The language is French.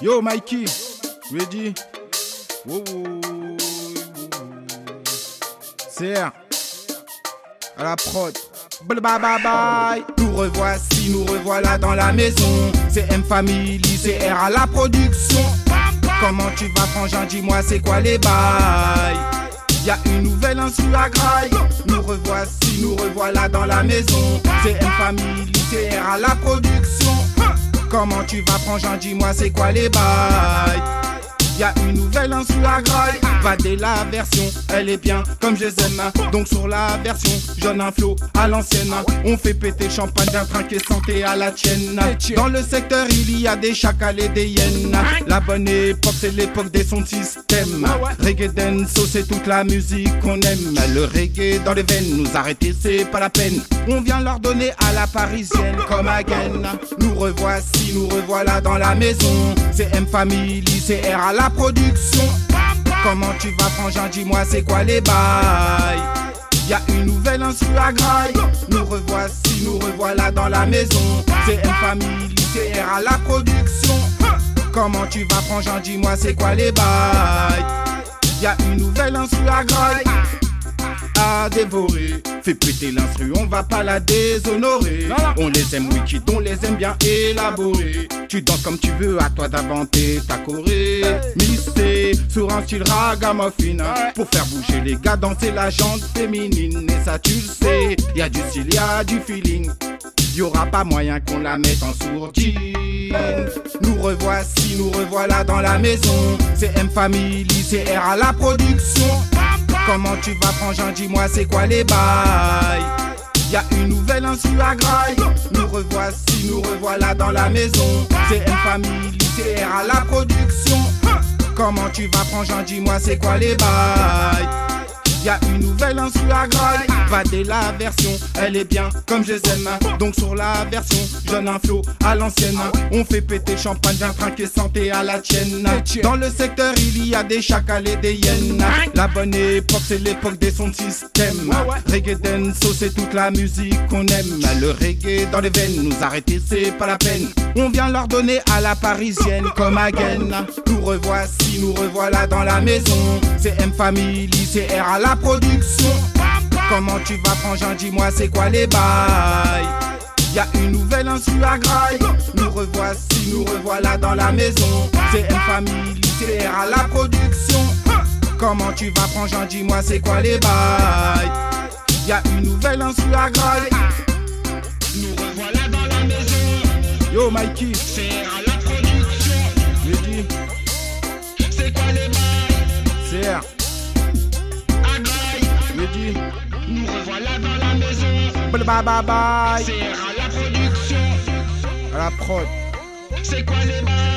Yo Mikey, ready? Wow, wow. CR à la prod. Bye bye bye. Nous revoici, nous revoilà dans la maison. C'est M Family, c'est R à la production. Comment tu vas, frangin? Dis-moi, c'est quoi les bails? Y a une nouvelle insu à graille. Nous revoici, nous revoilà dans la maison. C'est M Family, c'est R à la production. Comment tu vas, frangin? Dis-moi, c'est quoi les bails? Y a une nouvelle insu à graille. Va dès la version, elle est bien comme je les aime. Donc sur la version, jeune un flow à l'ancienne. On fait péter champagne d'un train qui santé à la tienne. Dans le secteur, il y a des chacals et des hyènes. La bonne époque, c'est l'époque des sons de système. Reggae dance, c'est toute la musique qu'on aime. Le reggae dans les veines, nous arrêter, c'est pas la peine. On vient leur donner à la parisienne comme again. Nous revoici, nous revoilà dans la maison. C'est M Family, c'est à la production. Comment tu vas, frangin? Dis-moi, c'est quoi les bails? Y a une nouvelle insu à graille. Nous revoici, nous revoilà dans la maison. C'est M Family, c'est à la production. Comment tu vas, frangin? Dis-moi, c'est quoi les bails? Y a une nouvelle insu à graille. À dévorer, fais péter l'instru, on va pas la déshonorer. On les aime wiki, on les aime bien élaborés. Tu danses comme tu veux, à toi d'inventer ta choré. Missé sur un style ragamuffin Pour faire bouger les gars, danser la jante féminine. Et ça tu le sais, y a du style, y a du feeling. Y aura pas moyen qu'on la mette en sourdine. Nous revoici, nous revoilà dans la maison. C'est M Family, c'est R à la production. Comment tu vas, frangin? Dis-moi, c'est quoi les bails? Y a une nouvelle insu à graille. Nous revoici, nous revoilà dans la maison. C'est M Family, c'est R à la production. Comment tu vas, frangin? Dis-moi, c'est quoi les bails? Y a une nouvelle insu à graille. Va dès la version, elle est bien comme je les aime. Donc sur la version, jeune un flow à l'ancienne. On fait péter champagne d'un train qui est santé à la tienne. Dans le secteur, il y a des chacals et des hyènes. La bonne époque, c'est l'époque des sons de système. Reggae dance, c'est toute la musique qu'on aime. Le reggae dans les veines, nous arrêter, c'est pas la peine. On vient leur donner à la parisienne comme again. Nous revoici, nous revoilà dans la maison. C'est M Family, c'est R à la production. Comment tu vas, frangin? Dis-moi, c'est quoi les bails? Y a une nouvelle insu à graille. Nous revoici, nous revoilà dans la maison. C'est Family, c'est R à la production. Comment tu vas, frangin? Dis-moi, c'est quoi les bails? Y a une nouvelle insu à graille. Nous revoilà dans la maison, Yo, Mikey, c'est à la production. C'est quoi les bails? À nous revoilà dans la maison, Bye bye bye c'est à la production. À la prod. C'est quoi les graille.